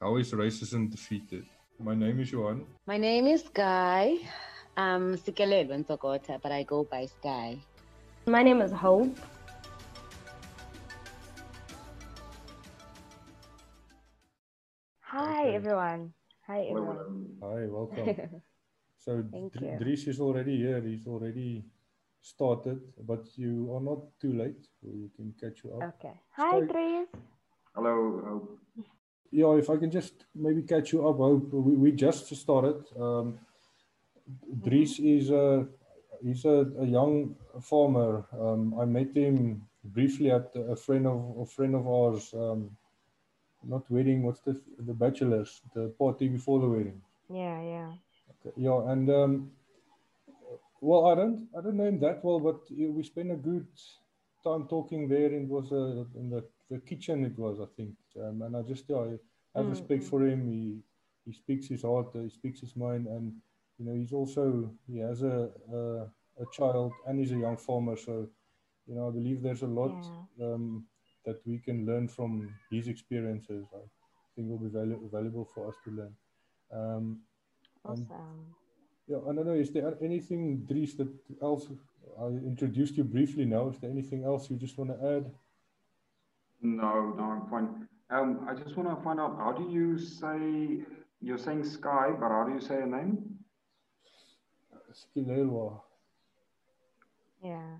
How is racism defeated? My name is Johan. My name is Sky. I'm Sikelelo in Sokota, but I go by Sky. My name is Hope. Hi Okay. everyone. Hi everyone. Hi, welcome. So Thank Dr- Dries is already here. He's already started, but you are not too late. We can catch you up. Okay. Hi Sky- Dries. Hello. uh, Yeah, if I can just maybe catch you up. We, we just started. Um, Dries is a he's a, a young farmer. Um, I met him briefly at a friend of a friend of ours. Um, not wedding. What's the the bachelor's? The party before the wedding. Yeah, yeah. Okay, yeah, and um, well, I don't I don't know him that well, but we spent a good time talking there. It was uh, in the, the kitchen. It was, I think, um, and I just yeah, I have Mm, respect mm. for him. He he speaks his heart. Uh, he speaks his mind, and you know he's also he has a, a a child and he's a young farmer. So you know I believe there's a lot um, that we can learn from his experiences. I think will be valu- valuable for us to learn. Um, and Awesome. yeah, I don't know. Is there anything, Dries, that else? I introduced you briefly now. Is there anything else you just want to add? No, no, I'm fine. Um, I just want to find out how do you say you're saying Sky, but how do you say your name? Skilelwa. Yeah.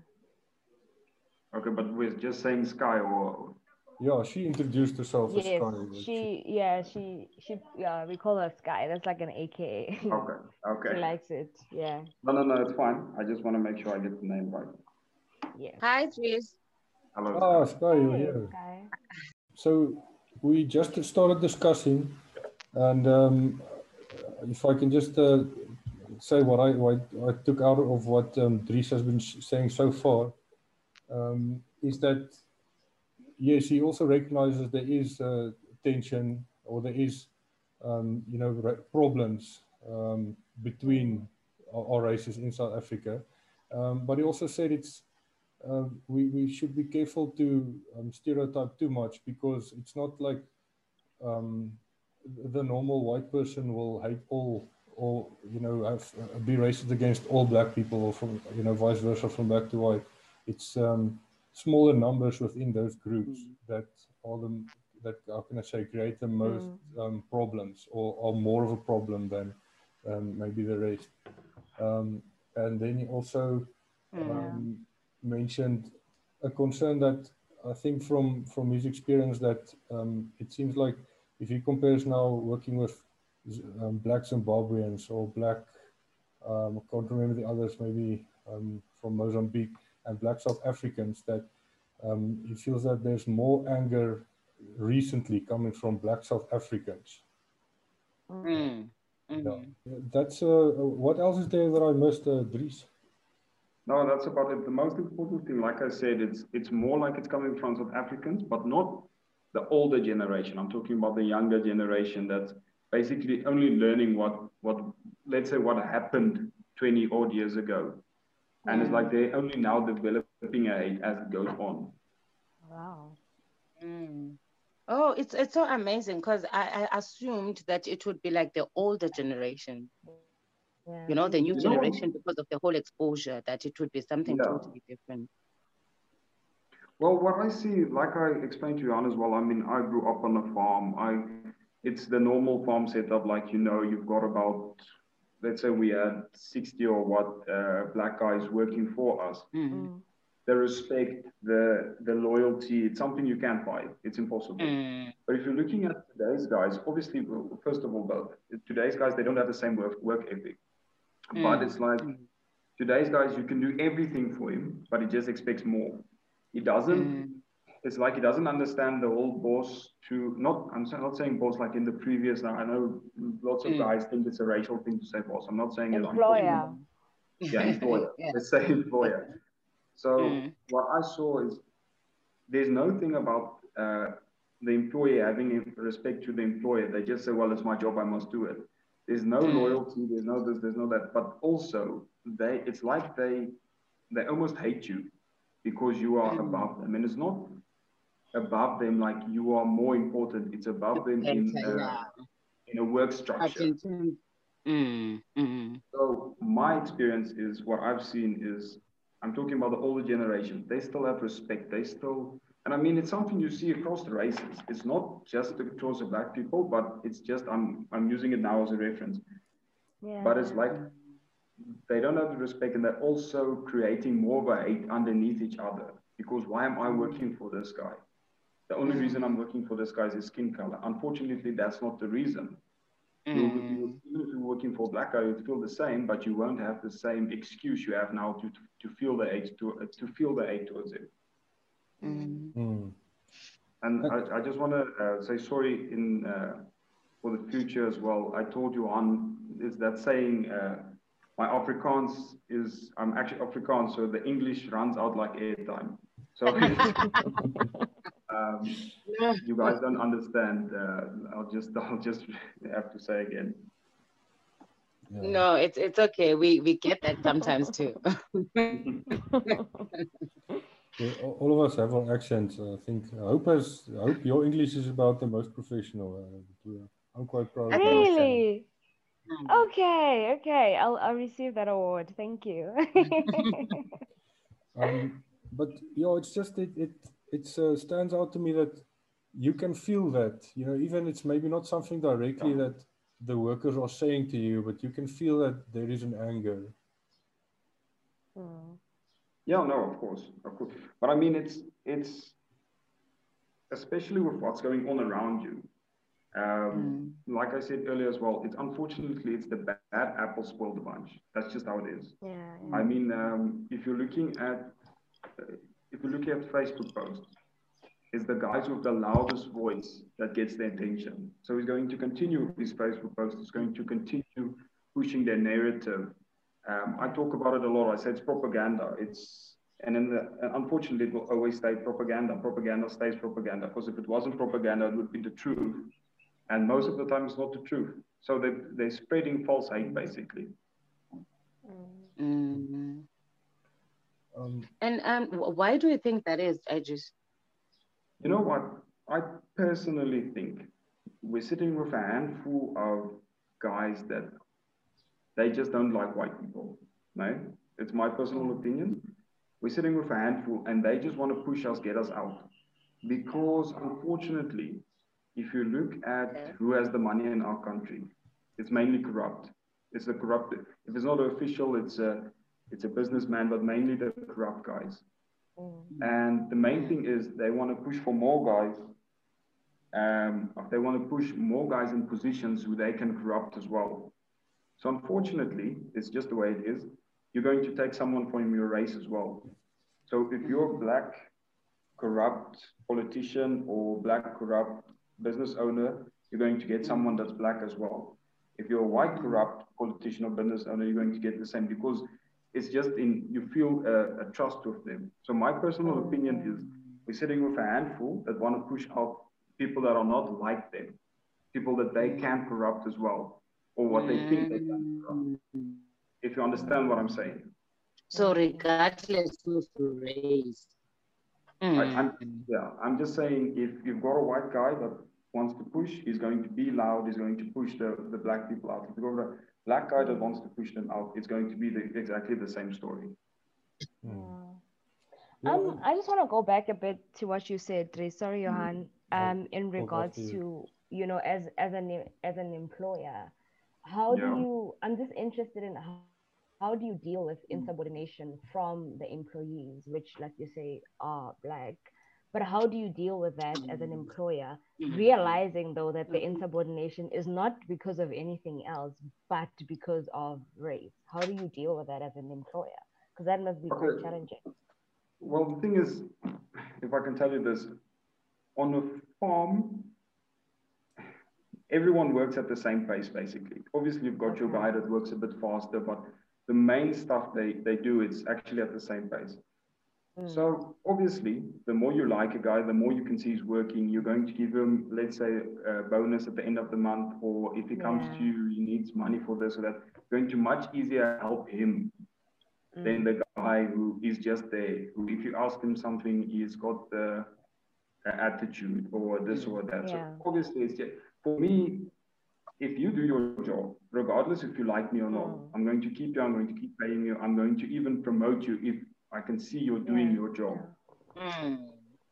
Okay, but we're just saying Sky, or Yeah, she introduced herself as Sky. but She yeah, she she yeah, we call her Sky. That's like an AKA. okay, okay. she likes it. Yeah. No, no, no, it's fine. I just want to make sure I get the name right. Yeah. Hi, Tris. Hello. Ah, Sky, you're Hi, here. Sky. So we just started discussing, and um, if I can just uh, say what I what I took out of what um, Dries has been saying so far, um, is that yes, he also recognizes there is uh, tension or there is um, you know problems um, between our, our races in South Africa, um, but he also said it's um, we, we should be careful to um, stereotype too much because it's not like um, the normal white person will hate all or you know have, uh, be racist against all black people or from you know vice versa from black to white. It's um, smaller numbers within those groups that are the that how can I say create the most um, problems or are more of a problem than um, maybe the rest. Um, and then he also um, mentioned a concern that I think from from his experience that um, it seems like if he compares now working with um, black Zimbabweans or black um, I can't remember the others maybe um, from Mozambique and black South Africans that um, he feels that there's more anger recently coming from black South Africans. Mm. Mhm. That's uh, what else is there that I missed, uh, Dries? No, that's about it. The most important thing, like I said, it's it's more like it's coming from South Africans, but not the older generation. I'm talking about the younger generation that's basically only learning what what let's say what happened 20 odd years ago. And it's like they're only now developing a hate as it goes on. Wow. Mm. Oh, it's it's so amazing because I, I assumed that it would be like the older generation, Yeah. you know, the new You know- generation because of the whole exposure, that it would be something Yeah. totally different. Well, what I see, like I explained to Jan as well, I mean, I grew up on a farm. I, it's the normal farm setup, like you know, you've got about, let's say we had 60 or what uh, black guys working for us. Mm. Mm. The respect, the the loyalty, it's something you can't buy. It's impossible. Mm. But if you're looking at today's guys, obviously, first of all, both today's guys they don't have the same work work ethic. But Mm. it's like Mm. today's guys, you can do everything for him, but he just expects more. He doesn't. Mm. It's like he doesn't understand the whole boss to not. I'm not saying boss like in the previous. Now I know lots of Mm. guys think it's a racial thing to say boss. I'm not saying it. I'm talking Employer. about- yeah, employer. Yeah. Let's say employer. So Mm. what I saw is there's no thing about uh, the employee having respect to the employer. They just say, well, it's my job, I must do it. There's no Mm. loyalty, there's no this, there's no that. But also they it's like they they almost hate you because you are Mm. above them. And it's not above them, like you are more important. It's above them in, Better, uh, in a work structure. in Mm, mm, So my experience is what I've seen is I'm talking about the older generation. They still have respect. They still, and I mean it's something you see across the races. It's not just across the black people, but it's just I'm I'm using it now as a reference. Yeah. But it's like they don't have the respect, and they're also creating more of a hate underneath each other. Because why am I working for this guy? The only reason I'm working for this guy is his skin color. Unfortunately, that's not the reason. You you will- mm, even if you're working for a black guy, you'd feel the same, but you won't have the same excuse you have now to to feel the hate to to feel the hate towards him. Mm. Mm. And I, I just want to uh, say sorry in uh, for the future as well. I told you on is that saying uh, my Afrikaans is I'm actually Afrikaans, so the English runs out like airtime. So um, you guys don't understand. Uh, I'll just I'll just have to say again. Yeah. No, it's it's okay. We we get that sometimes too. Yeah, all all of us have our accents. I think. I hope as I hope your English is about the most professional. Uh, I'm quite proud. of my. Really? Mm. Okay, okay. I'll I'll receive that award. Thank you. Um, but you know, it's just it it it uh, stands out to me that you can feel that. You know, even it's maybe not something directly that the workers are saying to you, but you can feel that there is an anger. Mm. Yeah, no, of course, of course. But I mean, it's it's especially with what's going on around you. Um, Like I said earlier as well, it's unfortunately it's the bad apple spoiled the bunch. That's just how it is. Yeah. yeah. I mean, um, if you're looking at uh, if you're looking at Facebook posts, it's the guys with the loudest voice that gets the attention. So he's going to continue with these Facebook posts. He's going to continue pushing their narrative. Um, I talk about it a lot. I say it's propaganda. It's and then the, and unfortunately it will always stay propaganda. Propaganda stays propaganda because if it wasn't propaganda, it would be the truth. And most of the time, it's not the truth. So they they're spreading false hate basically. Mm. Mm. Um, And um, why do you think that is, Edges? You know what? I personally think we're sitting with a handful of guys that they just don't like white people. No, it's my personal opinion. We're sitting with a handful and they just want to push us, get us out. Because unfortunately, if you look at who has the money in our country, it's mainly corrupt. It's the corrupt. If it's not an official, it's a it's a businessman, but mainly the corrupt guys. Mm. And the main thing is they want to push for more guys. Um, they want to push more guys in positions who they can corrupt as well. So unfortunately, it's just the way it is. You're going to take someone from your race as well. So if you're black corrupt politician or black corrupt business owner, you're going to get someone that's black as well. If you're a white corrupt politician or business owner, you're going to get the same because it's just in you feel a, a trust with them. So my personal opinion is we're sitting with a handful that want to push out people that are not like them, people that they can corrupt as well, or what they think they can corrupt. Mm. If you understand what I'm saying. So regardless of race. I, Mm. I'm, yeah, I'm just saying if you've got a white guy that wants to push, he's going to be loud, he's going to push the, the black people out. If you've got a black guy that wants to push them out, it's going to be the, exactly the same story. mm. Yeah. Yeah, Um, I just want to go back a bit to what you said, Dre. Sorry, Johan. Yeah, Um, in regards to you. to you know, as as an as an employer, how Yeah. do you? I'm just interested in how how do you deal with mm. insubordination from the employees, which, like you say, are black. But how do you deal with that as an mm. employer, mm-hmm. realizing though that the mm-hmm. insubordination is not because of anything else, but because of race? How do you deal with that as an employer? Because that must be quite challenging. Well, the thing is, if I can tell you this, on a farm, everyone works at the same pace, basically. Obviously, you've got your guy that works a bit faster, but the main stuff they, they do is actually at the same pace. Mm. So obviously, the more you like a guy, the more you can see he's working. You're going to give him, let's say, a bonus at the end of the month, or if he comes to you, he needs money for this or that. Going to much easier help him than Mm. the guy who is just there. Who, if you ask him something, he's got the attitude or this or that. Yeah. So obviously, it's just, for me, if you do your job, regardless if you like me or not, Mm. I'm going to keep you. I'm going to keep paying you. I'm going to even promote you if I can see you're doing Yeah, your job. Mm,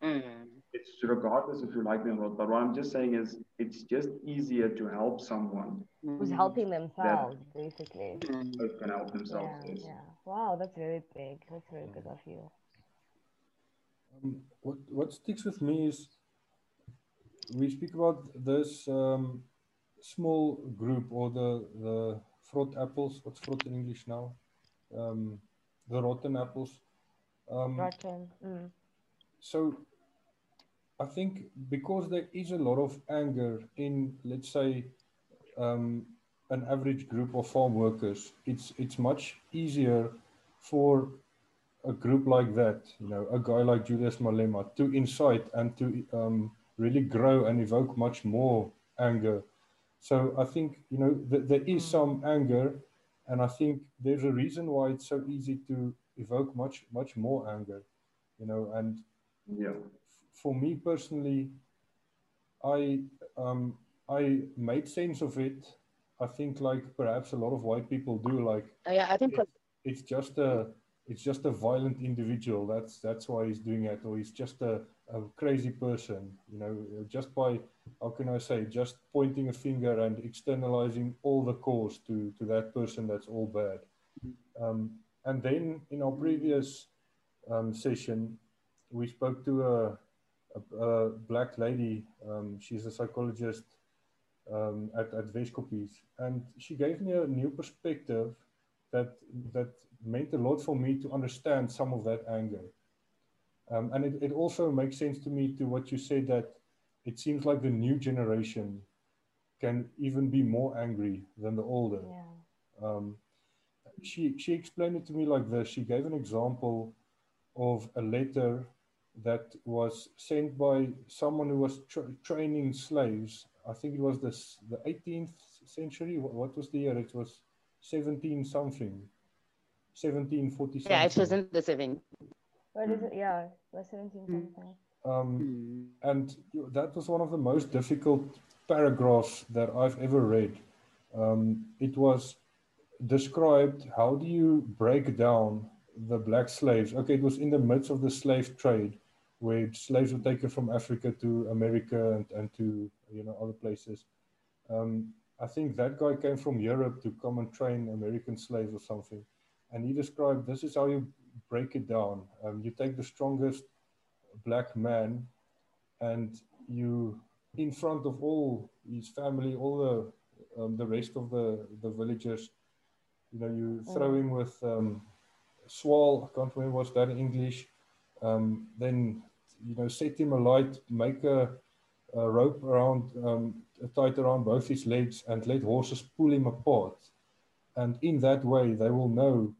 mm, It's regardless if you like me or not. But what I'm just saying is, it's just easier to help someone Who's mm, helping themselves, basically. who can help themselves. Yeah, yes. yeah. Wow, that's very big. That's very good of you. Um, what what sticks with me is we speak about this um, small group or the the frot apples. What's frot in English now? Um, the rotten apples. Um, Rotten. Mm. so I think because there is a lot of anger in, let's say, um, an average group of farm workers, it's it's much easier for a group like that, you know, a guy like Julius Malema, to incite and to um, really grow and evoke much more anger. So I think you know th- there is some anger, and I think there's a reason why it's so easy to evoke much much more anger, you know, and Yeah. for me personally, I um, I made sense of it. I think like perhaps a lot of white people do. Like Uh, yeah, I think for, it's just a it's just a violent individual. That's that's why he's doing it, or he's just a, a crazy person. You know, just by how can I say, just pointing a finger and externalizing all the cause to to that person. That's all bad. Um, and then in our previous um, session, we spoke to a, a, a black lady. Um, she's a psychologist um, at, at Vescopies. And she gave me a new perspective that, that meant a lot for me to understand some of that anger. Um, and it, it also makes sense to me to what you said that it seems like the new generation can even be more angry than the older. Yeah. Um, she she explained it to me like this. She gave an example of a letter that was sent by someone who was tra- training slaves. I think it was this the 18th century. What, what was the year? It was 17 something. 1740 something. yeah, it was in the seven. What is it? Yeah, it was 17 Mm. something. Um, Mm. and that was one of the most difficult paragraphs that I've ever read. Um, it was described how do you break down the black slaves? Okay, it was in the midst of the slave trade where slaves were taken from Africa to America and, and to you know other places. Um, I think that guy came from Europe to come and train American slaves or something. And he described this is how you break it down. Um, you take the strongest black man and you in front of all his family all the um, the rest of the the villagers you know you throw him with um, swall i can't remember what's that in english. Um, then you know set him alight make a, a rope around um, tight around both his legs and let horses pull him apart. And in that way they will know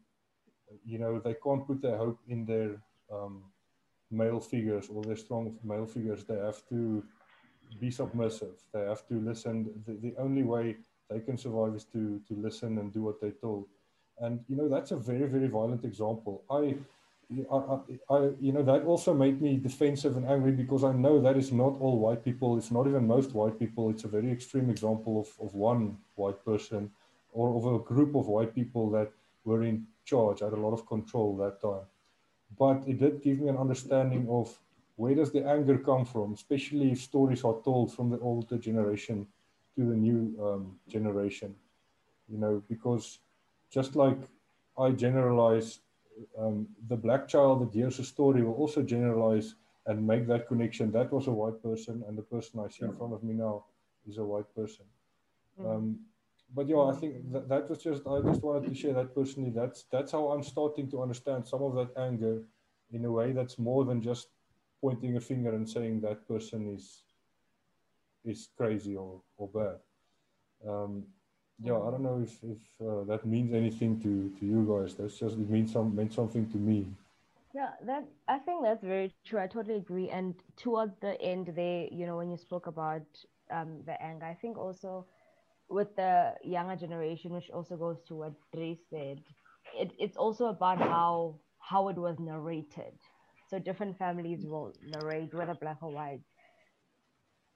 you know they can't put their hope in their um, male figures or their strong male figures. They have to be submissive. They have to listen. The, the only way they can survive is to to listen and do what they're told. And you know that's a very very violent example. I I, I, you know, that also made me defensive and angry because I know that is not all white people. It's not even most white people. It's a very extreme example of, of one white person or of a group of white people that were in charge, had a lot of control that time. But it did give me an understanding of where does the anger come from, especially if stories are told from the older generation to the new um, generation. You know, because just like I generalize um, the black child that hears a story will also generalize and make that connection. That was a white person, and the person I see in front of me now is a white person. Um, but yeah, I think that, that was just I just wanted to share that personally. That's that's how I'm starting to understand some of that anger in a way that's more than just pointing a finger and saying that person is is crazy or, or bad. Um, yeah, I don't know if, if uh, that means anything to, to you guys. That's just it means some meant something to me. Yeah, that I think that's very true. I totally agree. And towards the end, there, you know, when you spoke about um, the anger, I think also with the younger generation, which also goes to what Dre said, it, it's also about how how it was narrated. So different families will narrate, whether black or white,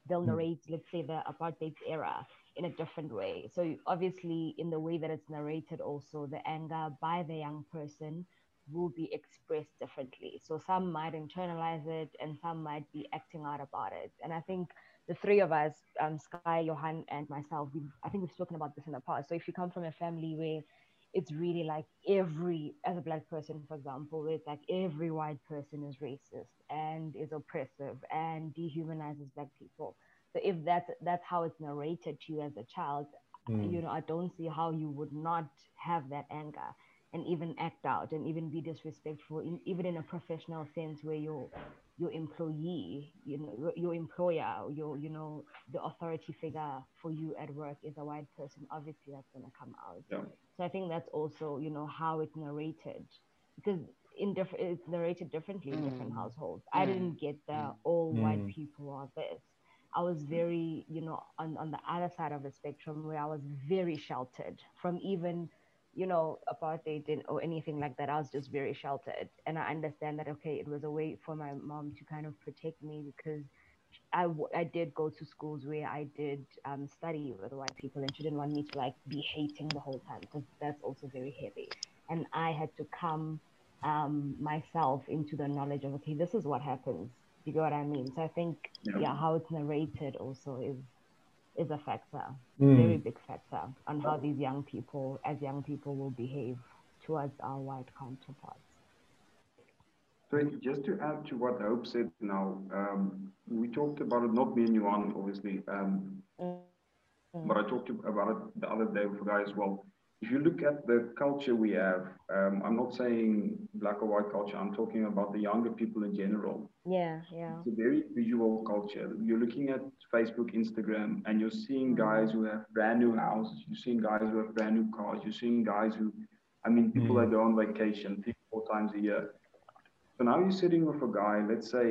they'll Mm. narrate, let's say, the apartheid era in a different way. So obviously, in the way that it's narrated, also the anger by the young person will be expressed differently. So some might internalize it, and some might be acting out about it. And I think the three of us, um, Sky, Johan, and myself, we I think we've spoken about this in the past. So if you come from a family where it's really like every, as a black person, for example, where it's like every white person is racist and is oppressive and dehumanizes black people. So if that's that's how it's narrated to you as a child, Mm. you know, I don't see how you would not have that anger and even act out and even be disrespectful, in, even in a professional sense where your your employee, you know, your- your employer, your you know, the authority figure for you at work is a white person. Obviously, that's gonna come out. Yeah. So I think that's also you know how it's narrated because in different it's narrated differently in different Mm. households. I Mm. didn't get the all white Mm. people are this. I was very, you know, on, on the other side of the spectrum where I was very sheltered from even, you know, apartheid and, or anything like that. I was just very sheltered. And I understand that, okay, it was a way for my mom to kind of protect me because I, w- I did go to schools where I did um, study with white people and she didn't want me to like be hating the whole time because that's also very heavy. And I had to come um, myself into the knowledge of, okay, this is what happens. You get what I mean? So I think Yeah. yeah, how it's narrated also is is a factor, Mm. very big factor on how these young people, as young people, will behave towards our white counterparts. So just to add to what Hope said now, um, we talked about it, not me and Johan, obviously, um, Mm. but I talked about it the other day with a guy as well. If you look at the culture we have, um, I'm not saying black or white culture, I'm talking about the younger people in general. Yeah, yeah. It's a very visual culture. You're looking at Facebook, Instagram, and you're seeing guys who have brand new houses. You're seeing guys who have brand new cars. You're seeing guys who, I mean, people Mm. that go on vacation three, four times a year. So now you're sitting with a guy, let's say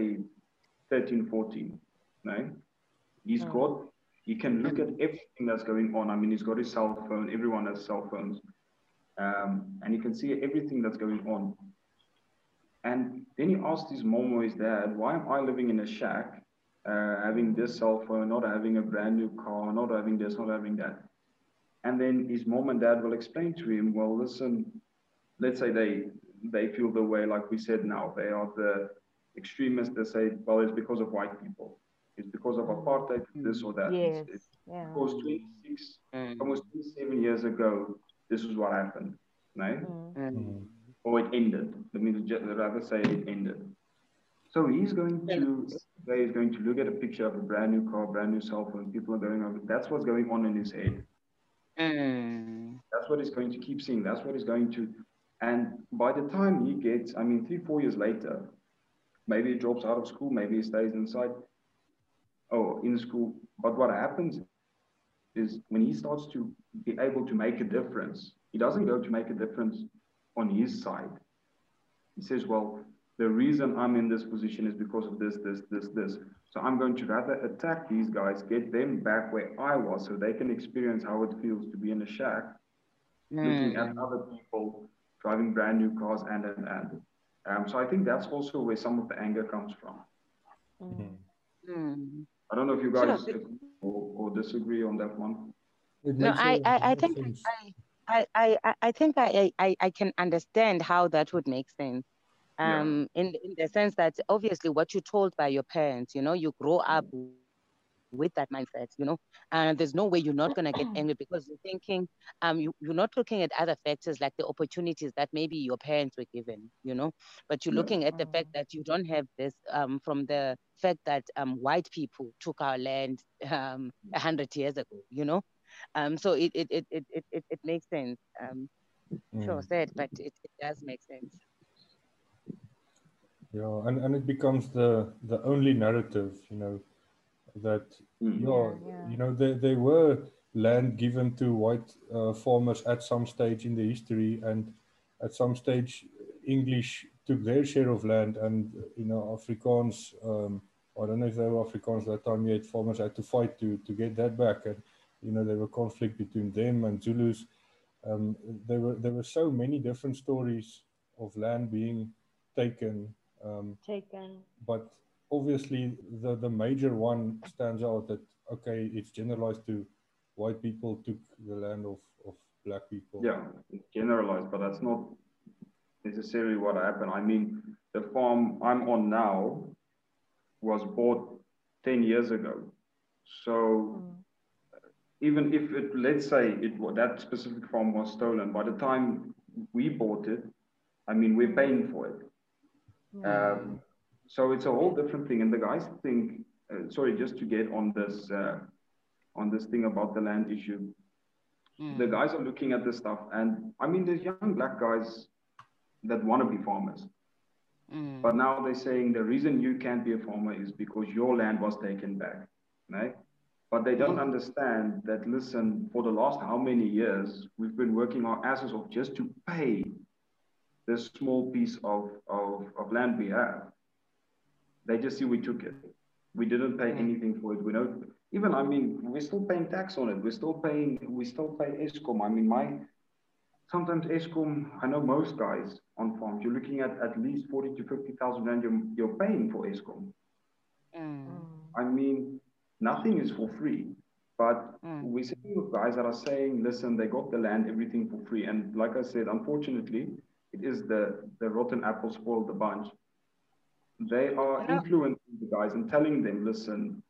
13, 14, no? He's Mm. got, he can look at everything that's going on. I mean, he's got his cell phone. Everyone has cell phones. Um, and he can see everything that's going on. And then he asked his mom or his dad, why am I living in a shack, uh, having this cell phone, not having a brand new car, not having this, not having that? And then his mom and dad will explain to him, well, listen, let's say they they feel the way like we said now, they are the extremists that say, well, it's because of white people. It's because of apartheid, this or that. Yes, it's yeah. because 26, Mm. almost 27 years ago, this is what happened. No? Mm. Mm. Or it ended. Let me just rather say it ended. So he's going to he's going to look at a picture of a brand new car, brand new cell phone. People are going over. That's what's going on in his head. Mm. That's what he's going to keep seeing. That's what he's going to. And by the time he gets, I mean, three, four years later, maybe he drops out of school, maybe he stays inside or in school. But what happens is when he starts to be able to make a difference, he doesn't go to make a difference on his side. He says, well, the reason I'm in this position is because of this, this, this, this. So I'm going to rather attack these guys, get them back where I was so they can experience how it feels to be in a shack, looking at Mm. other people driving brand new cars and, and, and. Um, so I think that's also where some of the anger comes from. Mm. Mm. I don't know if you Sure. guys agree or, or disagree on that one. No, makes I, a- I, I makes think. I, I, I, I think I, I, I can understand how that would make sense. Yeah. Um, in in the sense that obviously what you're told by your parents, you know, you grow up with that mindset, you know, and there's no way you're not gonna get angry because you're thinking, um, you, you're not looking at other factors like the opportunities that maybe your parents were given, you know, but you're Yeah. looking at the fact that you don't have this, um, from the fact that um white people took our land um a hundred years ago, you know, um, so it it it it it, it, it makes sense. Um, sure Mm. said, but it, it does make sense. Yeah, and, and it becomes the the only narrative, you know, that Mm. yeah, Yeah, yeah. you know, there, there were land given to white uh, farmers at some stage in the history, and at some stage, English took their share of land, and you know, Afrikaans. Um, I don't know if they were Afrikaans that time yet. Farmers had to fight to to get that back, and you know, there were conflict between them and Zulus. Um, there were there were so many different stories of land being taken Um, Taken. but obviously the, the major one stands out that okay it's generalized to white people took the land of, of black people Yeah, it's generalized, but that's not necessarily what happened. I mean, the farm I'm on now was bought 10 years ago. So Mm. even if it, let's say it that specific farm was stolen, by the time we bought it, I mean, we're paying for it. Um, so it's a whole different thing. And the guys think, uh, sorry, just to get on this, uh, on this thing about the land issue, Mm. the guys are looking at this stuff. And I mean, there's young black guys that want to be farmers. Mm. But now they're saying the reason you can't be a farmer is because your land was taken back. Right? But they don't understand that, listen, for the last how many years, we've been working our asses off just to pay this small piece of, of, of land we have. They just see we took it. We didn't pay Mm. anything for it. We don't even I mean, we're still paying tax on it. We're still paying we still pay Eskom. I mean my sometimes Eskom, I know most guys on farms, you're looking at at least 40 to 50,000 rand you're, you're paying for Eskom. Mm. I mean, nothing is for free. But Mm. we're with guys that are saying, listen, they got the land, everything for free. And like I said, unfortunately, it is the, the rotten apple spoiled the bunch. They are You influencing the guys and telling them, listen,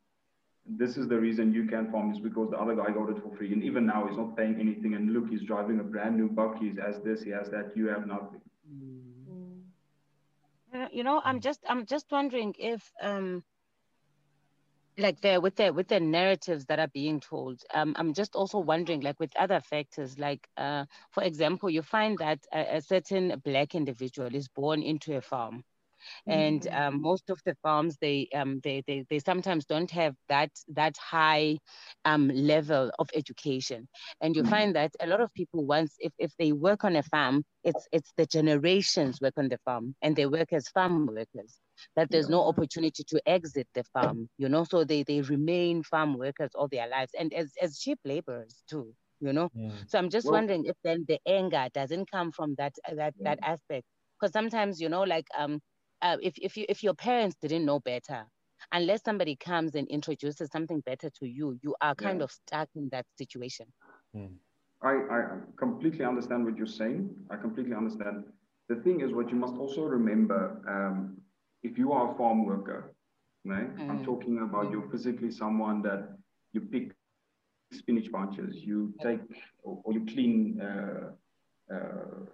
this is the reason you can't farm is because the other guy got it for free. And even now he's not paying anything. And look, he's driving a brand new buck. He has this, he has that. You have nothing. Mm. You know- You know, I'm just I'm just wondering if um like there with the with the narratives that are being told, um, I'm just also wondering like with other factors, like uh, for example, you find that a, a certain black individual is born into a farm. And um, most of the farms, they, um, they, they, they sometimes don't have that, that high um, level of education. And you Mhm. find that a lot of people, once, if, if they work on a farm, it's, it's the generations work on the farm and they work as farm workers, that there's no opportunity to exit the farm, you know, so they, they remain farm workers all their lives and as, as cheap laborers too, you know. Mm. So I'm just Well- wondering if then the anger doesn't come from that uh, that Yeah. that aspect. Because sometimes you know, like um, uh, if if you if your parents didn't know better, unless somebody comes and introduces something better to you, you are kind Yeah. of stuck in that situation. I, I completely understand what you're saying. I completely understand. The thing is, what you must also remember, um, if you are a farm worker, right? I'm Mm. talking about you're physically someone that you pick spinach bunches, you take or, or you clean, uh, uh,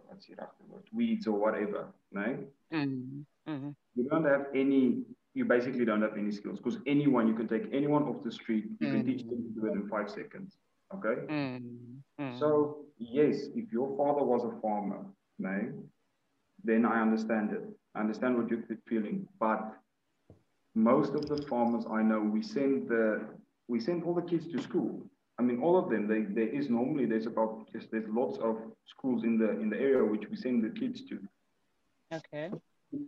what's the word, weeds or whatever, right? Mm, mm, You don't have any. You basically don't have any skills because anyone you can take anyone off the street, you can teach them to do it in five seconds. Okay. mm, mm. So yes, if your father was a farmer, right, then I understand it. I understand what you're feeling. But most of the farmers I know, we send the we send all the kids to school. I mean, all of them. They, there is normally there's about just there's lots of schools in the in the area which we send the kids to. okay.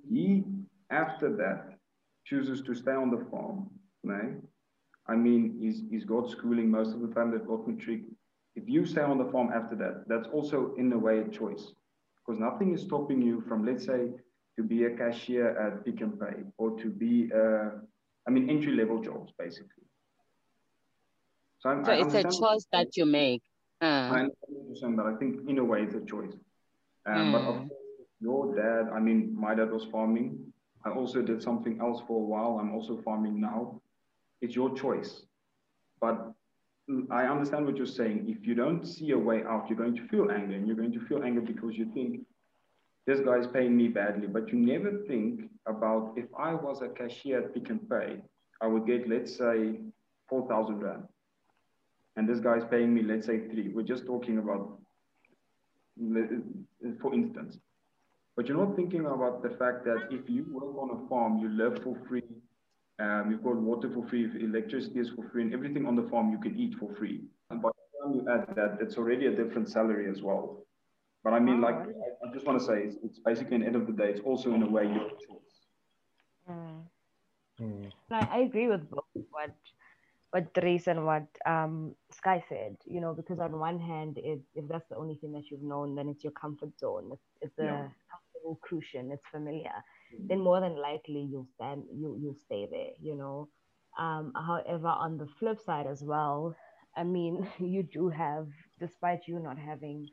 He after that chooses to stay on the farm, right? I mean, he's he's got schooling most of the time. They've got matric. If you stay on the farm after that, that's also in a way a choice, because nothing is stopping you from, let's say, to be a cashier at Pick n Pay or to be, uh, I mean, entry level jobs basically. So, I'm, So I it's a understand choice that you make. I Uh, understand what but I think in a way it's a choice. Um, But of Mm. course, your dad, I mean, my dad was farming. I also did something else for a while. I'm also farming now. It's your choice. But mm, I understand what you're saying. If you don't see a way out, you're going to feel anger, and you're going to feel anger because you think this guy's paying me badly. But you never think about if I was a cashier at Pick n Pay, I would get, let's say, 4,000 Rand. And this guy's paying me, let's say, three. We're just talking about, for instance. But you're not thinking about the fact that if you work on a farm, you live for free, um, you've got water for free, electricity is for free, and everything on the farm you can eat for free. And by the time you add that, it's already a different salary as well. But I mean, like, I, I just want to say, it's, it's basically, at the end of the day, it's also in a way your choice. Mm. Mm. I, I agree with both what what Dries and what um, Sky said. You know, because on one hand, it, if that's the only thing that you've known, then it's your comfort zone. It's, it's the Yeah. comfort know crucian, it's familiar, then more than likely you'll stand, you you'll stay there, you know. Um, however, on the flip side as well, I mean, you do have, despite you not having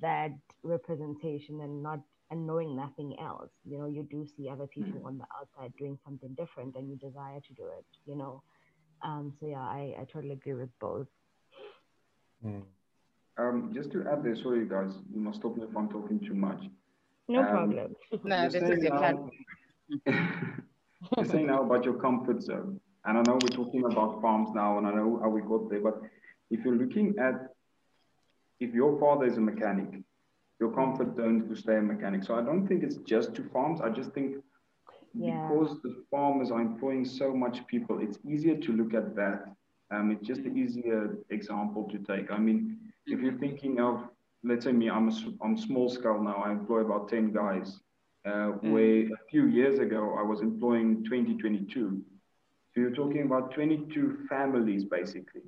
that representation and not and knowing nothing else, you know, you do see other people on the outside doing something different, and you desire to do it, you know. Um, so yeah, I, I totally agree with both. Mm. Um, just to add there, sorry guys, you must stop me if I'm talking too much. No Um, problem. No, this is saying your now- platform. You're saying now about your comfort zone. And I know we're talking about farms now, and I know how we got there, but if you're looking at if your father is a mechanic, your comfort zone is to stay a mechanic. So I don't think it's just to farms. I just think Yeah. because the farmers are employing so much people, it's easier to look at that. Um, it's just an easier example to take. I mean, if you're thinking of, let's say me, I'm a, I'm small scale now. I employ about 10 guys. Uh, Where a few years ago I was employing 20, 22. So you're talking about 22 families basically,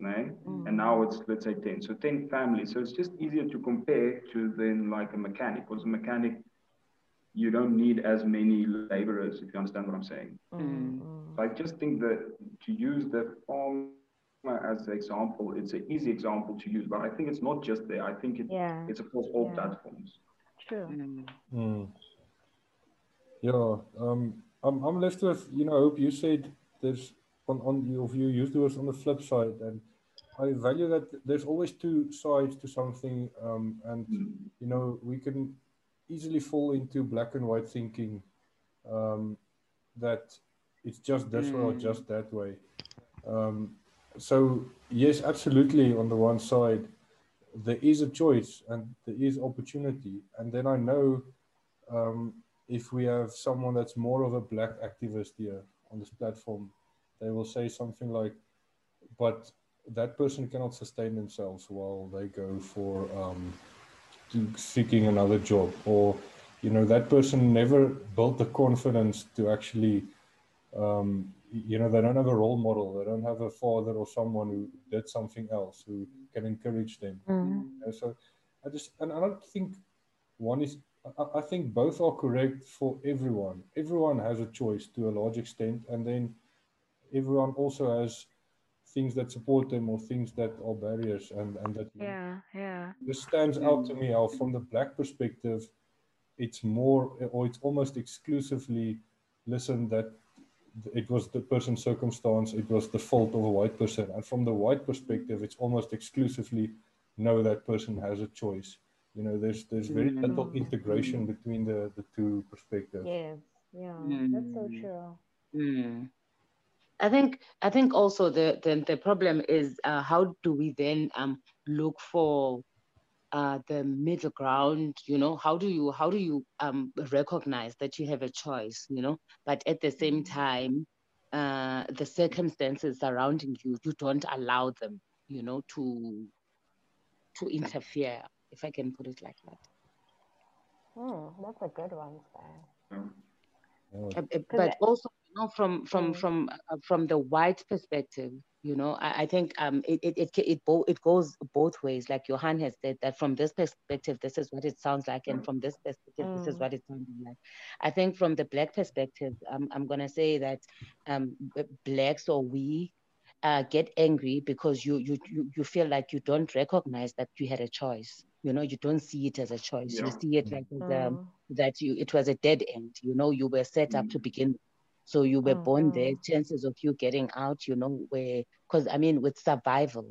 right? And now it's let's say 10. So 10 families. So it's just easier to compare to then like a mechanic. Because a mechanic, you don't need as many laborers, if you understand what I'm saying. Mm, So I just think that to use the farmer as an example, it's an easy example to use, but I think it's not just there. I think it, Yeah, it's across all Yeah. platforms. true. Mm. Mm. Yeah, um, I'm, I'm left with, you know, I hope you said there's on, on you, of you used the words on the flip side, and I value that there's always two sides to something, um, and you know, we can easily fall into black and white thinking um, that it's just this way or Mm. just that way. Um, so yes, absolutely. On the one side, there is a choice and there is opportunity, and then I know um, if we have someone that's more of a black activist here on this platform, they will say something like, "But that person cannot sustain themselves while they go for um, to seeking another job," or you know, that person never built the confidence to actually um, you know, they don't have a role model. They don't have a father or someone who did something else who can encourage them. Mm. You know, so I just, and I don't think one is, I, I think both are correct for everyone. Everyone has a choice to a large extent, and then everyone also has things that support them or things that are barriers and, and that Yeah, yeah. this stands out to me how from the black perspective it's more or it's almost exclusively listen that it was the person's circumstance it was the fault of a white person and from the white perspective it's almost exclusively no that person has a choice you know there's there's very little Mm. integration between the the two perspectives Yes, yeah. That's so Mm. true. Mm. I think I think also the the, the problem is uh, how do we then um look for uh, the middle ground you know how do you how do you um recognize that you have a choice you know but at the same time uh the circumstances surrounding you you don't allow them you know to to interfere if i can put it like that Hmm, that's a good one, Sky. Yeah. Uh, uh, 'Cause but also you know from from Mm. from uh, from the white perspective you know i, I think um it it it it, bo- it goes both ways like johan has said that from this perspective this is what it sounds like and from this perspective this is Mm. what it sounds like i think from the black perspective um, i'm going to say that um blacks or we uh, get angry because you, you you you feel like you don't recognize that you had a choice you know you don't see it as a choice you see it like as a, Mm. that you it was a dead end you know you were set up to Mm. begin with. So you were Mm, born there chances of you getting out you know where because i mean with survival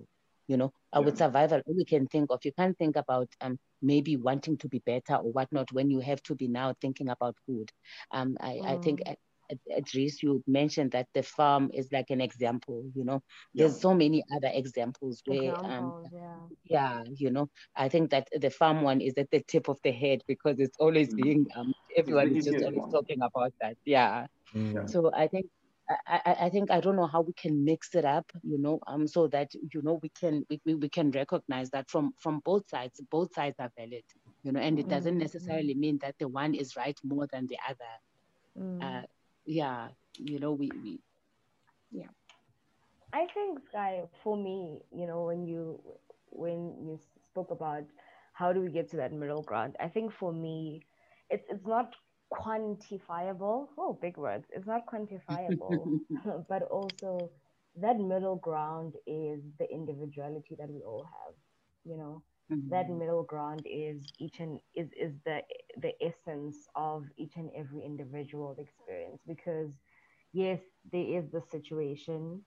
you know uh, with survival all you can think of you can't think about um maybe wanting to be better or whatnot when you have to be now thinking about food um i i think Mm. at, at, least you mentioned that the farm is like an example you know Yeah. there's so many other examples where um yeah. yeah you know i think that the farm one is at the tip of the head because it's always Mm. being um everyone is just always one. talking about that yeah. Yeah. so i think I, I, I think I don't know how we can mix it up, you know, um, so that you know we can we, we, we can recognize that from from both sides, both sides are valid, you know, and it doesn't Mm, necessarily mean that the one is right more than the other. Mm. Uh, yeah, you know, we, we yeah. I think, Sky, for me, you know, when you when you spoke about how do we get to that middle ground, I think for me, it's it's not quantifiable. Oh, big words. It's not quantifiable, but also that middle ground is the individuality that we all have. You know, mm-hmm. that middle ground is each and is is the the essence of each and every individual experience because yes, there is the situation,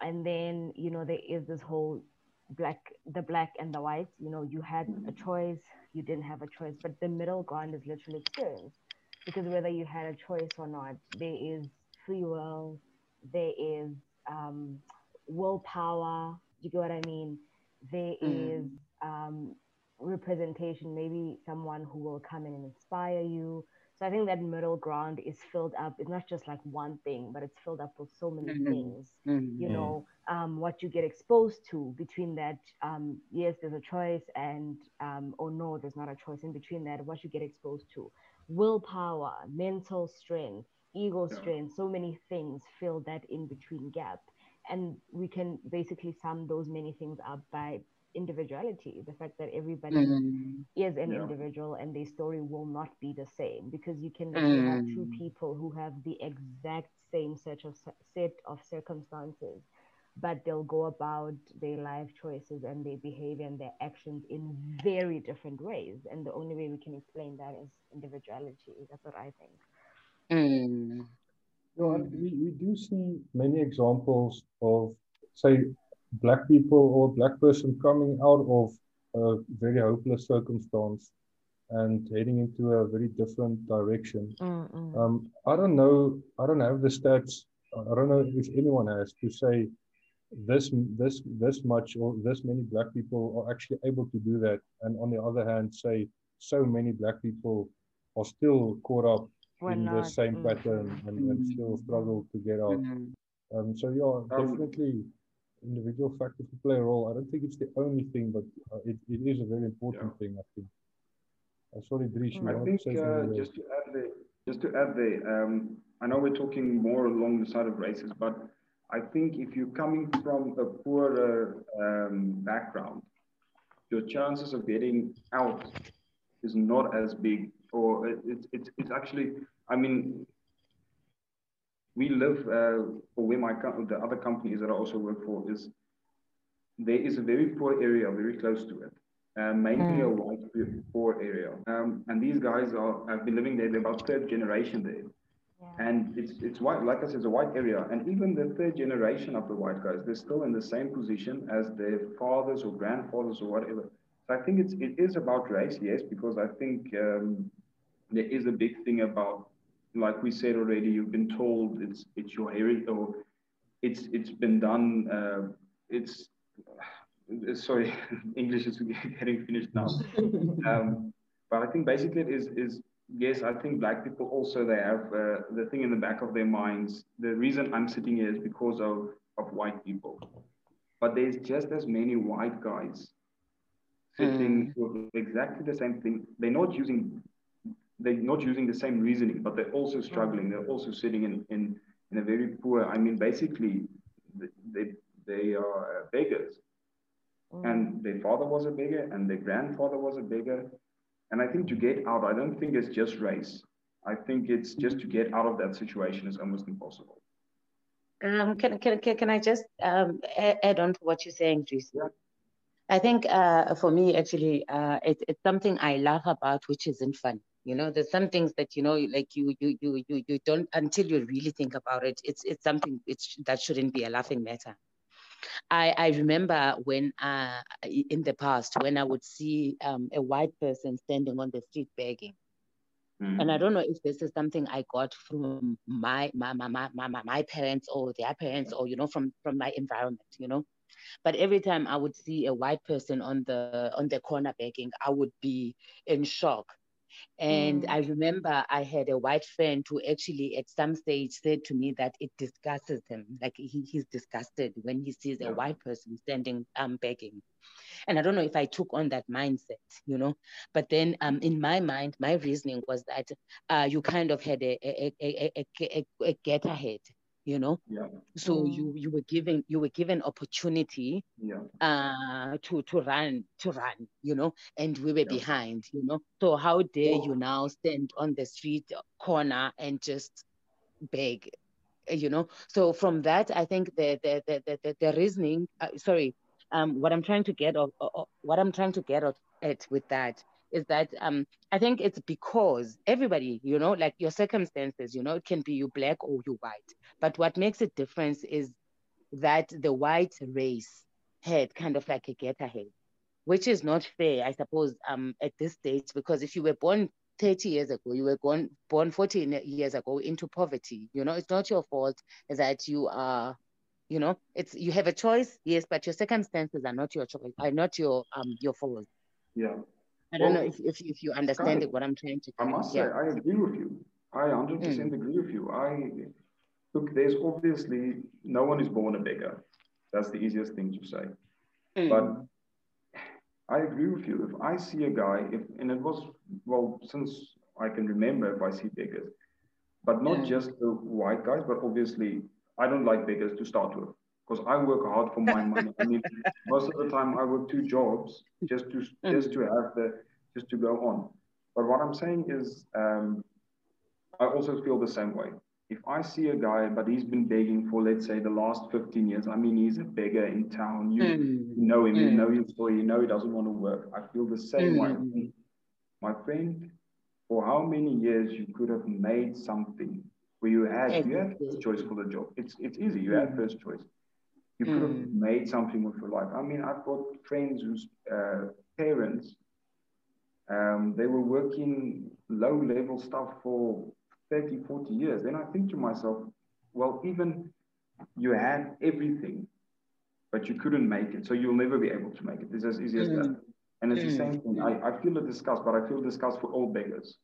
and then you know there is this whole black the black and the white you know you had a choice you didn't have a choice but the middle ground is literally experience because whether you had a choice or not, there is free will, there is um, willpower. You get what I mean? There mm. is um, representation, maybe someone who will come in and inspire you. So I think that middle ground is filled up. It's not just like one thing, but it's filled up with so many mm-hmm. things. Mm-hmm. You know, um, what you get exposed to between that. Um, yes, there's a choice, and um, or no, there's not a choice in between that. What you get exposed to willpower, mental strength, ego yeah. strength, so many things fill that in between gap. And we can basically sum those many things up by individuality the fact that everybody mm. is an yeah. individual and their story will not be the same because you can mm. have two mm. people who have the exact same set of set of circumstances but they'll go about their life choices and their behavior and their actions in very different ways. And the only way we can explain that is individuality. That's what I think. Mm. we, we do see many examples of, say, black people or black person coming out of a very hopeless circumstance and heading into a very different direction. Um, I don't know. I don't have the stats. I don't know if anyone has to say this this this much or this many black people are actually able to do that and on the other hand say so many black people are still caught up We're in not. the same mm. pattern and, and, still struggle to get out mm-hmm. um, so yeah um, definitely individual factors to play a role i don't think it's the only thing but uh, it, it is a very important yeah. thing i think uh, sorry Dries, i think uh, just to add there just to add the um, i know we're talking more along the side of races but I think if you're coming from a poorer um, background, your chances of getting out is not as big, or it's it's it's actually. I mean, we live, uh, or where my the other companies that I also work for is, there is a very poor area very close to it, uh, mainly mm. a white poor area, um, and these guys are have been living there. They're about third generation there. And it's it's white, like I said, it's a white area. And even the third generation of the white guys, they're still in the same position as their fathers or grandfathers or whatever. So I think it's it is about race, yes, because I think um, there is a big thing about, like we said already, you've been told it's it's your heritage or it's it's been done. Uh, it's uh, sorry, English is getting finished now. Um, but I think basically it is is yes, I think black people also they have uh, the thing in the back of their minds. The reason I'm sitting here is because of of white people, but there's just as many white guys sitting mm. with exactly the same thing. They're not using they're not using the same reasoning, but they're also struggling. They're also sitting in in, in a very poor. I mean, basically, they they are beggars, mm. and their father was a beggar, and their grandfather was a beggar and I think to get out, I don't think it's just race. I think it's just to get out of that situation is almost impossible. Um, can, can, can, can I just um, add on to what you're saying, Dries? Yeah. I think uh, for me, actually, uh, it, it's something I laugh about, which isn't fun. You know, there's some things that you know, like you, you, you, you, you don't until you really think about it. It's, it's something it's, that shouldn't be a laughing matter. I, I remember when uh, in the past when I would see um, a white person standing on the street begging. Mm. And I don't know if this is something I got from my my, my, my, my, my parents or their parents or, you know, from, from my environment, you know. But every time I would see a white person on the on the corner begging, I would be in shock and mm. I remember I had a white friend who actually at some stage said to me that it disgusts him. Like he, he's disgusted when he sees a white person standing um, begging. And I don't know if I took on that mindset, you know. But then um, in my mind, my reasoning was that uh, you kind of had a, a, a, a, a, a get ahead you know Yeah. so Mm. you you were given you were given opportunity Yeah. uh to to run to run you know and we were Yeah. behind you know so how dare you now stand on the street corner and just beg you know so from that i think the the the the, the, the reasoning uh, sorry um what i'm trying to get of, of of- what i'm trying to get at, at with that is that um i think it's because everybody you know like your circumstances you know it can be you black or you white but what makes a difference is that the white race had kind of like a get ahead which is not fair i suppose um at this stage because if you were born 30 years ago you were born born 14 years ago into poverty you know it's not your fault that you are you know it's you have a choice yes but your circumstances are not your choice are not your um your fault Yeah. I don't know if, if, if you understand it, what i'm trying to I must say, I agree with you. I 100% agree with you. I look. There's obviously no one is born a beggar. That's the easiest thing to say. Mm. But I agree with you. If I see a guy, if and it was well since I can remember, if I see beggars, but not Yeah. just the white guys, but obviously I don't like beggars to start with because I work hard for my money. I mean, most of the time I work two jobs just to just to have the just to go on. But what I'm saying is, um, I also feel the same way. If I see a guy, but he's been begging for, let's say, the last 15 years, I mean, he's a beggar in town. You, Mm. you know him, you Mm. know his story, you know he doesn't want to work. I feel the same way. Mm. My friend, for how many years you could have made something where you had you had first choice for the job. It's it's easy. You had Mm. first choice. You could have Mm. made something with your life. I mean, I've got friends whose uh, parents um, they were working low level stuff for 30, 40 years. Then I think to myself, well, even you had everything, but you couldn't make it. So you'll never be able to make it. It's as easy as that. Mm. And it's the Mm. same thing. I, I feel the disgust, but I feel disgust for all beggars.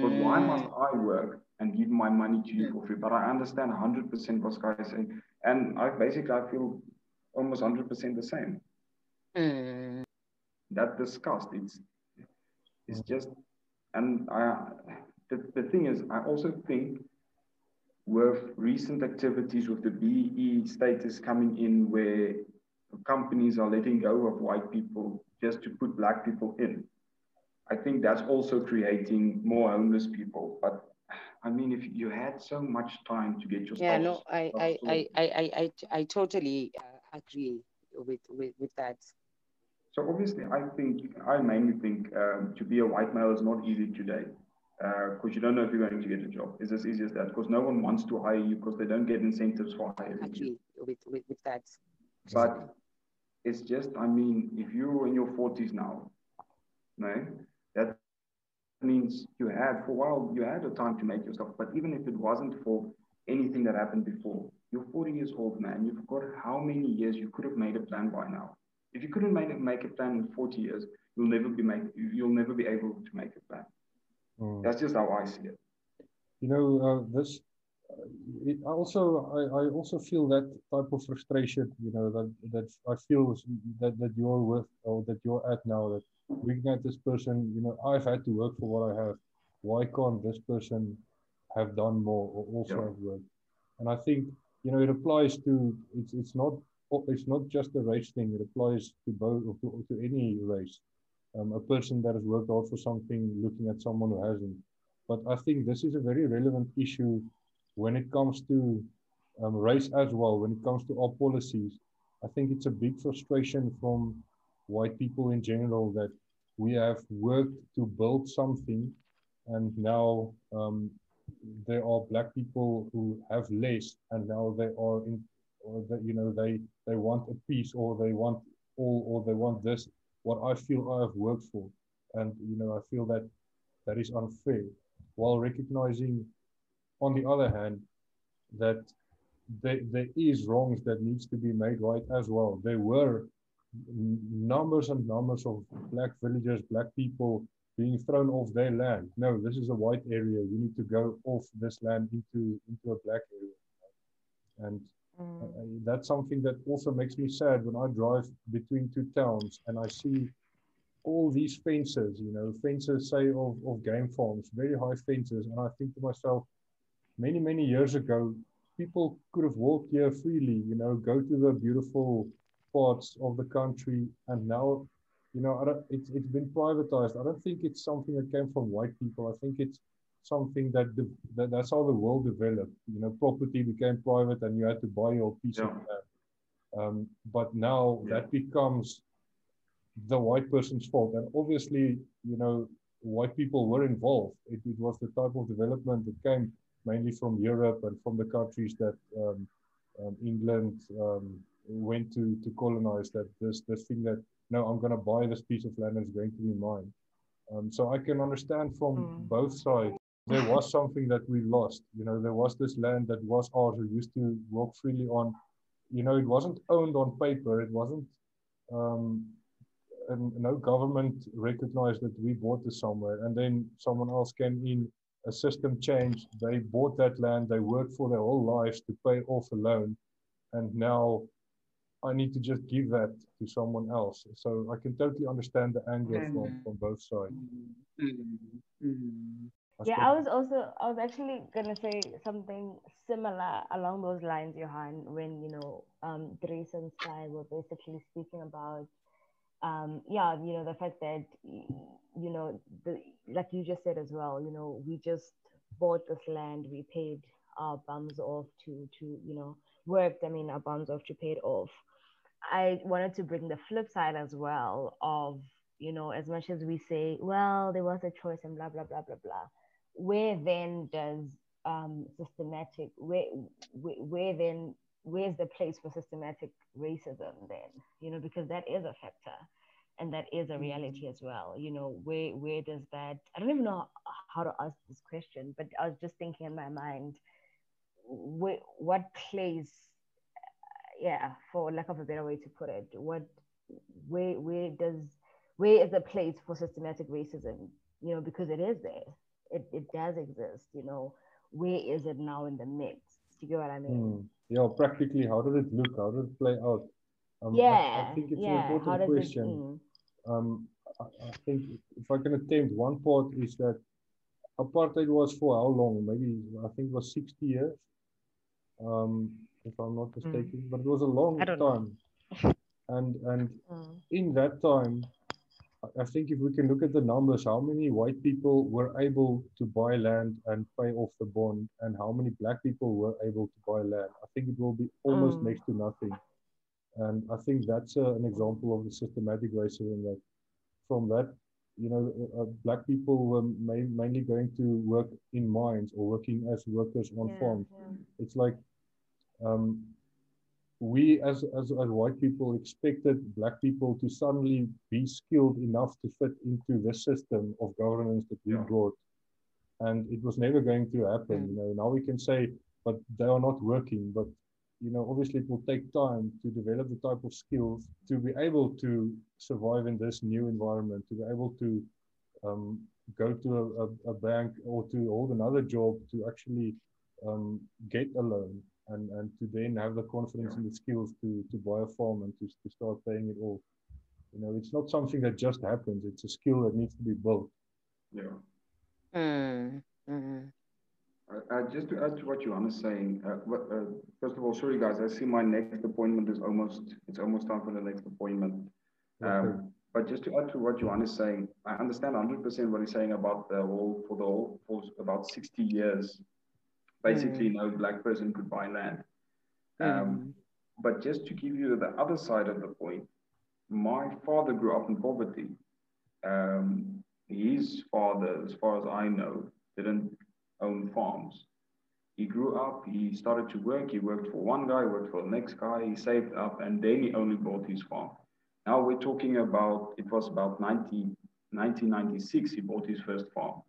But Mm. why must I work and give my money to you for free? But I understand 100% what Sky is saying. And I basically, I feel almost 100% the same. Mm. That disgust, it's, it's just, and I, the, the thing is, I also think with recent activities with the BE status coming in where companies are letting go of white people just to put black people in. I think that's also creating more homeless people. But I mean, if you had so much time to get your Yeah, no, I, I, I. I, I, I, I totally uh, agree with, with, with that. So obviously, I think I mainly think um, to be a white male is not easy today because you don't know if you're going to get a job. It's as easy as that because no one wants to hire you because they don't get incentives for hiring. Agree with, with, with that. But it's just, I mean, if you're in your 40s now, no, that means you had for a while you had a time to make yourself. But even if it wasn't for anything that happened before, you're 40 years old, man. You've got how many years you could have made a plan by now. If you couldn't make, make a plan in 40 years, you'll never be make you'll never be able to make a plan. Mm. That's just how I see it. You know, uh, this. Uh, it also, I, I also feel that type of frustration. You know that that I feel that that you're with or that you're at now. That looking at this person, you know, I've had to work for what I have. Why can't this person have done more or also Yeah. have worked? And I think you know it applies to it's it's not it's not just a race thing. It applies to both to, to any race. Um, a person that has worked hard for something, looking at someone who hasn't. But I think this is a very relevant issue when it comes to um, race as well. When it comes to our policies, I think it's a big frustration from white people in general that we have worked to build something, and now um, there are black people who have less, and now they are in, or that you know they they want a piece or they want all or they want this what I feel I have worked for, and you know I feel that that is unfair, while recognizing, on the other hand, that there, there is wrongs that needs to be made right as well. There were numbers and numbers of black villagers, black people being thrown off their land. No, this is a white area. You need to go off this land into into a black area, and Mm. uh, that's something that also makes me sad when I drive between two towns and I see all these fences, you know, fences say of, of game farms, very high fences. And I think to myself, many, many years ago, people could have walked here freely, you know, go to the beautiful parts of the country, and now, you know, I don't, it's it's been privatized. I don't think it's something that came from white people. I think it's something that, the, that that's how the world developed. You know, property became private, and you had to buy your piece Yeah. of land. Um, but now Yeah. that becomes the white person's fault, and obviously, you know, white people were involved. It, it was the type of development that came mainly from Europe and from the countries that um, um, England um, went to to colonize. That this this thing that no, I'm going to buy this piece of land and it's going to be mine. Um, so I can understand from Mm. both sides. There was something that we lost. You know, there was this land that was ours. We used to walk freely on. You know, it wasn't owned on paper. It wasn't. Um, and no government recognized that we bought this somewhere, and then someone else came in. A system changed. They bought that land. They worked for their whole lives to pay off a loan, and now I need to just give that to someone else. So I can totally understand the anger from, Mhm. from both sides. Mm, mm, Yeah. I was also I was actually gonna say something similar along those lines, Johan, when you know um Dries and Sky were basically speaking about um yeah, you know, the fact that you know the like you just said as well, you know, we just bought this land, we paid our bums off to to, you know, worked, I mean our bums off to pay it off. I wanted to bring the flip side as well of, you know, as much as we say, well, there was a choice and blah blah blah blah blah where then does um, systematic where, where where then where's the place for systematic racism then? You know because that is a factor and that is a reality as well. You know where where does that i don't even know how to ask this question but i was just thinking in my mind what place yeah for lack of a better way to put it what where where does where is the place for systematic racism you know because it is there it, it does exist you know where is it now in the mix do you get what i mean Hmm. Yeah, practically, how does it look? How does it play out? Um, I- yeah I, think it's yeah an important question. it mm, um, I, I think if I can attempt one part is that apartheid was for how long? Maybe I think it was 60 years, um, if I'm not mistaken. But it was a long know. time. And and mm, in that time, I- think if we can look at the numbers, how many white people were able to buy land and pay off the bond, and how many black people were able to buy land, I think it will be almost Mm. next to nothing. And I think that's uh, an example of the systematic racism that from that, you know, uh, uh, black people were ma- mainly going to work in mines or working as workers on yeah, farms. yeah. It's like um, we as, as as white people expected black people to suddenly be skilled enough to fit into the system of governance that we Yeah. brought and it was never going to happen Mm. you know now we can say but they are not working but you know obviously it will take time to develop the type of skills to be able to survive in this new environment to be able to um, go to a, a, a bank or to hold another job to actually um, get a loan and, and to then have the confidence and the skills to, to buy a farm and to, to start paying it off. You know, it's not something that just happens. It's a skill that needs to be built. Yeah. mm, mm. Uh, uh, just to add to what Johan is saying, uh, what, uh, first of all, sorry guys, I see my next appointment is almost, it's almost time for the next appointment. Um, but just to add to what Johan is saying, I understand 100% what he's saying about the whole, for the whole, for about 60 years, basically no black person could buy land. Um, Mm. but just to give you the other side of the point, my father grew up in poverty. Um, his father, as far as I know, didn't own farms. He grew up, he started to work, he worked for one guy, worked for the next guy, he saved up, and then he only bought his farm. Now we're talking about, it was about 19, 1996, he bought his first farm.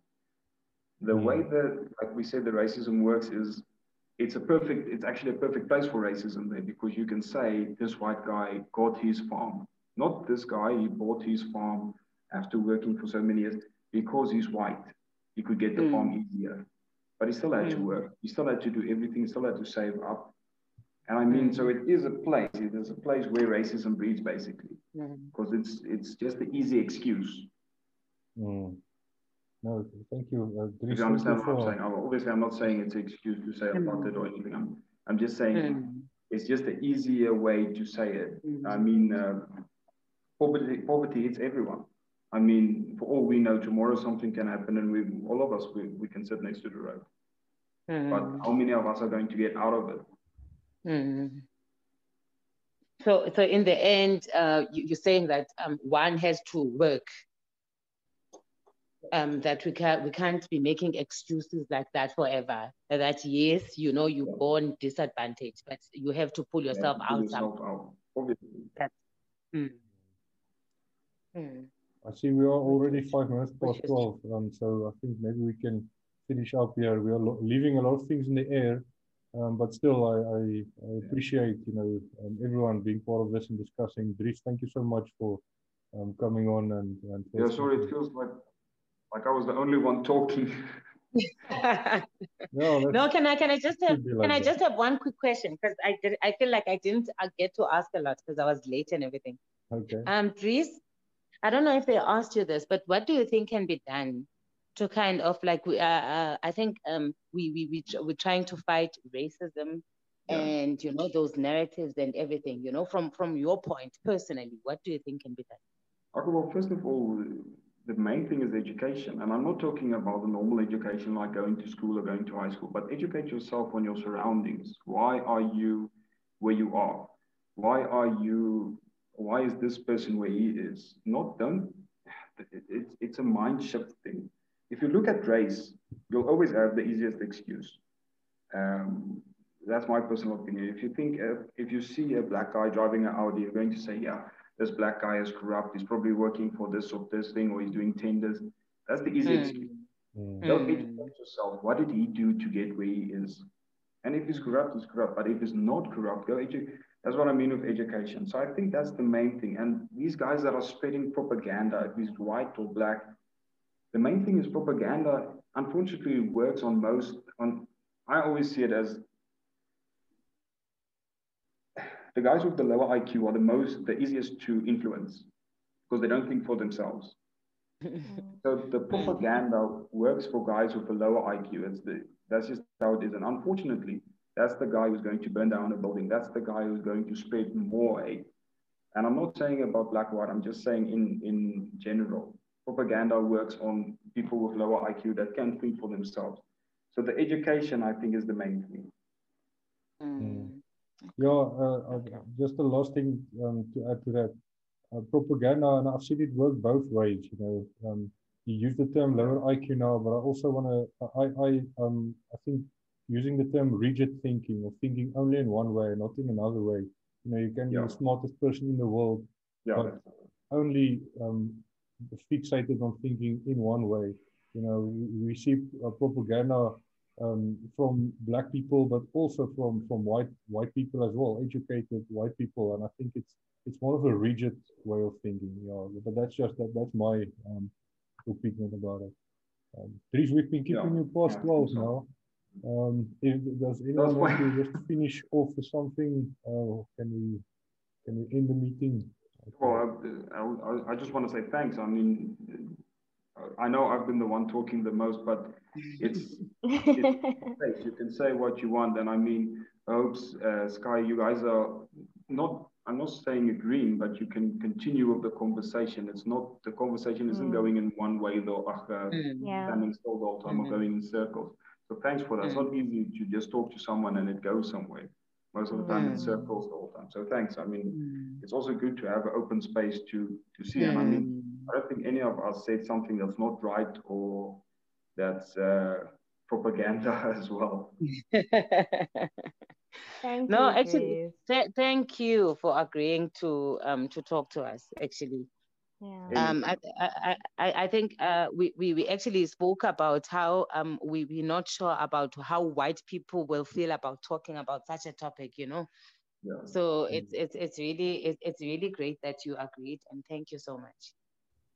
The way that, like we said, the racism works is it's a perfect, it's actually a perfect place for racism there because you can say this white guy got his farm. Not this guy, he bought his farm after working for so many years because he's white. He could get the Mm. farm easier. But he still had to Mm. work. He still had to do everything. He still had to save up. And I mean, so it is a place. It is a place where racism breeds, basically, Mm. because it's it's just the easy excuse. Mm. No, thank you. Uh, If you understand what I'm saying, for- obviously I'm not saying it's an excuse to say apartheid or anything. I'm I'm just saying Mm. it's just an easier way to say it. Mm. I mean, uh, poverty, poverty hits everyone. I mean, for all we know, tomorrow something can happen, and we, all of us, we, we can sit next to the road. Mm. But how many of us are going to get out of it? Mm. So, so in the end, uh, you, you're saying that um, one has to work. Um, that we can't we can't be making excuses like that forever. That yes, you know you're born disadvantaged, but you have to pull yourself Yeah, pull out. yourself out. Obviously. Mm. Mm. I see we are already five minutes past 12, um, so I think maybe we can finish up here. We are lo- leaving a lot of things in the air, um, but still, I, I, I appreciate you know um, everyone being part of this and discussing. Dries, thank you so much for um, coming on and, and Yeah, sorry, it feels like like I was the only one talking. No, no, can I can I just have Should be can like I just have one quick question because I did I feel like I didn't uh, get to ask a lot because I was late and everything. okay. Um, Dries, I don't know if they asked you this, but what do you think can be done to kind of like we uh, uh I think um we we we we're trying to fight racism Yeah. and you know those narratives and everything. You know, from from your point personally, what do you think can be done? Okay, well, first of all, the main thing is education. And I'm not talking about the normal education like going to school or going to high school, but educate yourself on your surroundings. Why are you where you are? Why are you, why is this person where he is? Not don't, it, it, it's a mind shift thing. If you look at race, you'll always have the easiest excuse. Um, that's my personal opinion. If you think, uh, if you see a black guy driving an Audi, you're going to say, yeah, this black guy is corrupt. He's probably working for this or this thing, or he's doing tenders. That's the easy Mm. excuse. Mm. Go Mm. educate yourself. What did he do to get where he is? And if he's corrupt, he's corrupt. But if he's not corrupt, go educate. That's what I mean with education. So I think that's the main thing. And these guys that are spreading propaganda, if he's white or black, the main thing is propaganda. Unfortunately, works on most. On I always see it as the guys with the lower IQ are the most, the easiest to influence because they don't think for themselves. So the propaganda works for guys with a lower IQ. It's the that's just how it is. And unfortunately, that's the guy who's going to burn down a building. That's the guy who's going to spread more hate. And I'm not saying about black white. I'm just saying in in general, propaganda works on people with lower IQ that can think for themselves. So the education, I think, is the main thing. Mm. Yeah, uh, just the last thing um, to add to that. Uh, propaganda, and I've seen it work both ways. You know, um, you use the term lower IQ now, but I also want to. I, I, um, I think using the term rigid thinking or thinking only in one way, not in another way. You know, you can be the smartest person in the world, Yeah, But- only um, fixated on thinking in one way. You know, we, we see uh, propaganda um, from black people, but also from from white white people as well, educated white people, and I think it's it's more of a rigid way of thinking. Yeah, but that's just that that's my um, opinion about it. Um, Dries, we've been keeping Yeah, you past yeah, twelve so. now. Um, if, does anyone want to just finish off with something? Uh, can we can we end the meeting? Well, I, I, I just want to say thanks. I mean, I know I've been the one talking the most, but it's space. You can say what you want, and I mean, I hope uh, Sky, you guys are not. I'm not saying agreeing, but you can continue with the conversation. It's not the conversation isn't Mm. going in one way though, uh, Mm. yeah. standing still the whole time or Mhm. going in circles. So thanks for that. It's not easy to just talk to someone and it goes somewhere. Most of the time, it's Mm. circles the whole time. So thanks. I mean, Mm. it's also good to have an open space to to see. And I mean, Mm. I don't think any of us said something that's not right or that's uh, propaganda as well. Thank No, you, actually, Th- thank you for agreeing to um to talk to us. Actually, Yeah. Yeah. um, I I I, I think uh we, we we actually spoke about how um we we're not sure about how white people will feel about talking about such a topic. You know, Yeah. so it's it's it's really it, it's really great that you agreed and thank you so much.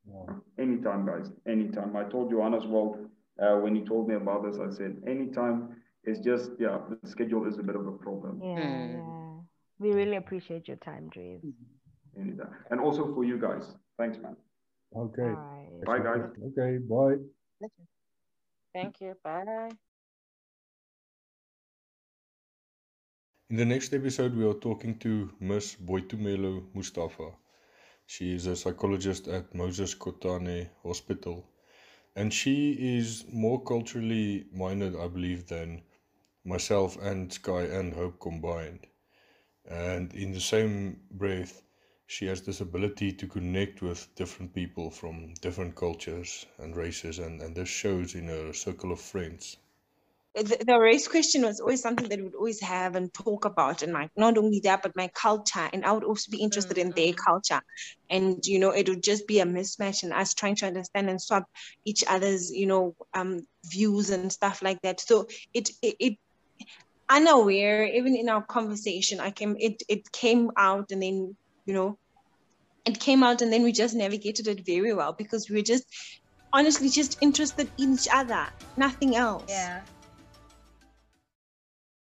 Yeah. Anytime, guys. Anytime. I told Johan as well uh, when he told me about this. I said anytime. It's just yeah, the schedule is a bit of a problem. Yeah, Hmm. yeah. We really appreciate your time, Dries. Anytime. And also for you guys. Thanks, man. Okay. All right. Bye, guys. Okay. Bye. Thank you. Bye. In the next episode, we are talking to Ms. Boitumelo Mustafa. She is a psychologist at Moses Kotane Hospital, and she is more culturally minded, I believe, than myself and Sky and Hope combined. And in the same breath, she has this ability to connect with different people from different cultures and races, and, and this shows in her circle of friends. The, the race question was always something that we would always have and talk about, and like not only that, but my culture, and I would also be interested in their culture, and you know, it would just be a mismatch, and us trying to understand and swap each other's, you know, um, views and stuff like that. So it it, it unaware, even in our conversation, I came it it came out, and then you know, it came out and then we just navigated it very well because we were just honestly just interested in each other, nothing else. Yeah.